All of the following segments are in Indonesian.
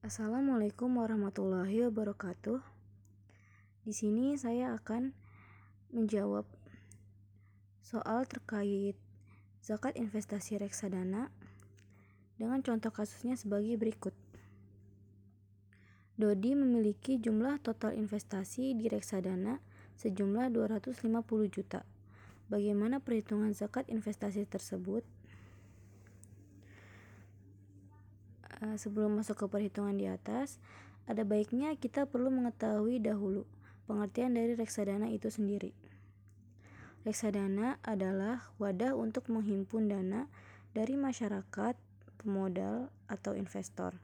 Assalamualaikum warahmatullahi wabarakatuh. Di sini saya akan menjawab soal terkait zakat investasi reksadana dengan contoh kasusnya sebagai berikut. Dodi memiliki jumlah total investasi di reksadana sejumlah 250 juta. Bagaimana perhitungan zakat investasi tersebut? Eh, sebelum masuk ke perhitungan di atas, ada baiknya kita perlu mengetahui dahulu pengertian dari reksadana itu sendiri. Reksadana adalah wadah untuk menghimpun dana dari masyarakat, pemodal, atau investor,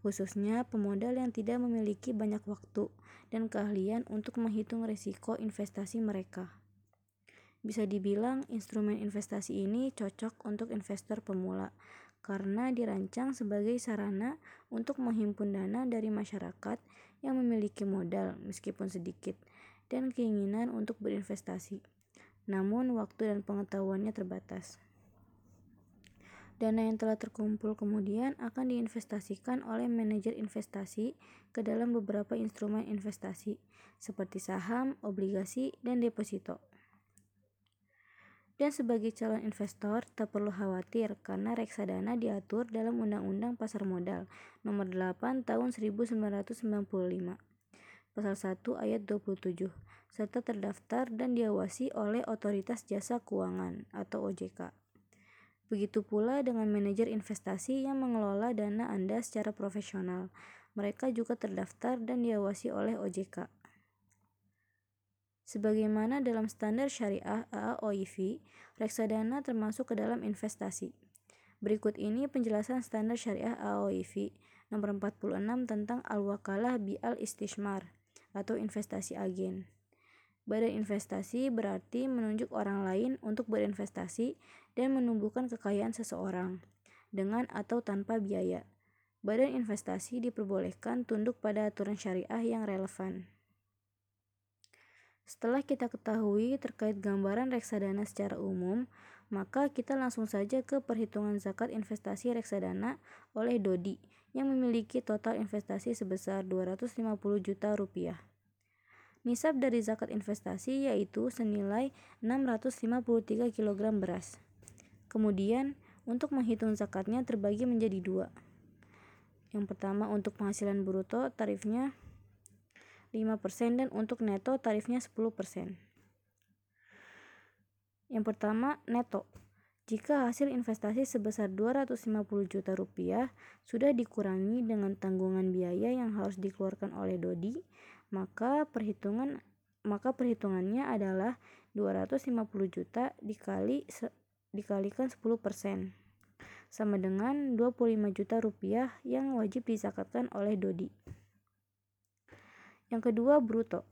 khususnya pemodal yang tidak memiliki banyak waktu dan keahlian untuk menghitung risiko investasi mereka. Bisa dibilang, instrumen investasi ini cocok untuk investor pemula karena dirancang sebagai sarana untuk menghimpun dana dari masyarakat yang memiliki modal meskipun sedikit dan keinginan untuk berinvestasi. Namun waktu dan pengetahuannya terbatas. Dana yang telah terkumpul kemudian akan diinvestasikan oleh manajer investasi ke dalam beberapa instrumen investasi seperti saham, obligasi, dan deposito. Dan sebagai calon investor, tak perlu khawatir karena reksadana diatur dalam Undang-Undang Pasar Modal Nomor 8 Tahun 1995, Pasal 1 Ayat 27, serta terdaftar dan diawasi oleh Otoritas Jasa Keuangan atau OJK. Begitu pula dengan manajer investasi yang mengelola dana Anda secara profesional. Mereka juga terdaftar dan diawasi oleh OJK. Sebagaimana dalam standar syariah AAOIV, reksadana termasuk ke dalam investasi. Berikut ini penjelasan standar syariah AAOIV nomor 46 tentang al-wakalah bi al-istishmar atau investasi agen. Badan investasi berarti menunjuk orang lain untuk berinvestasi dan menumbuhkan kekayaan seseorang dengan atau tanpa biaya. Badan investasi diperbolehkan tunduk pada aturan syariah yang relevan. Setelah kita ketahui terkait gambaran reksadana secara umum, maka kita langsung saja ke perhitungan zakat investasi reksadana oleh Dodi yang memiliki total investasi sebesar 250 juta rupiah. Nisab dari zakat investasi yaitu senilai 653 kg beras. Kemudian, untuk menghitung zakatnya terbagi menjadi dua. Yang pertama untuk penghasilan bruto tarifnya 5% dan untuk neto tarifnya 10%. Yang pertama, neto. Jika hasil investasi sebesar 250 juta rupiah sudah dikurangi dengan tanggungan biaya yang harus dikeluarkan oleh Dodi, maka perhitungan maka perhitungannya adalah 250 juta dikali dikalikan 10% sama dengan 25 juta rupiah yang wajib dizakatkan oleh Dodi. Yang kedua, bruto.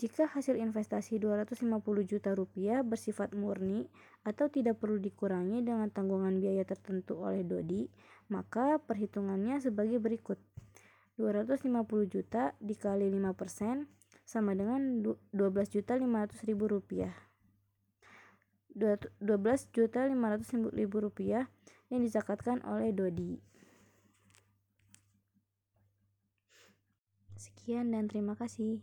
Jika hasil investasi 250 juta rupiah bersifat murni atau tidak perlu dikurangi dengan tanggungan biaya tertentu oleh Dodi, maka perhitungannya sebagai berikut. 250 juta dikali 5% sama dengan 12 juta 500 ribu rupiah. 12 juta 500 ribu rupiah yang dizakatkan oleh Dodi. Sekian dan terima kasih.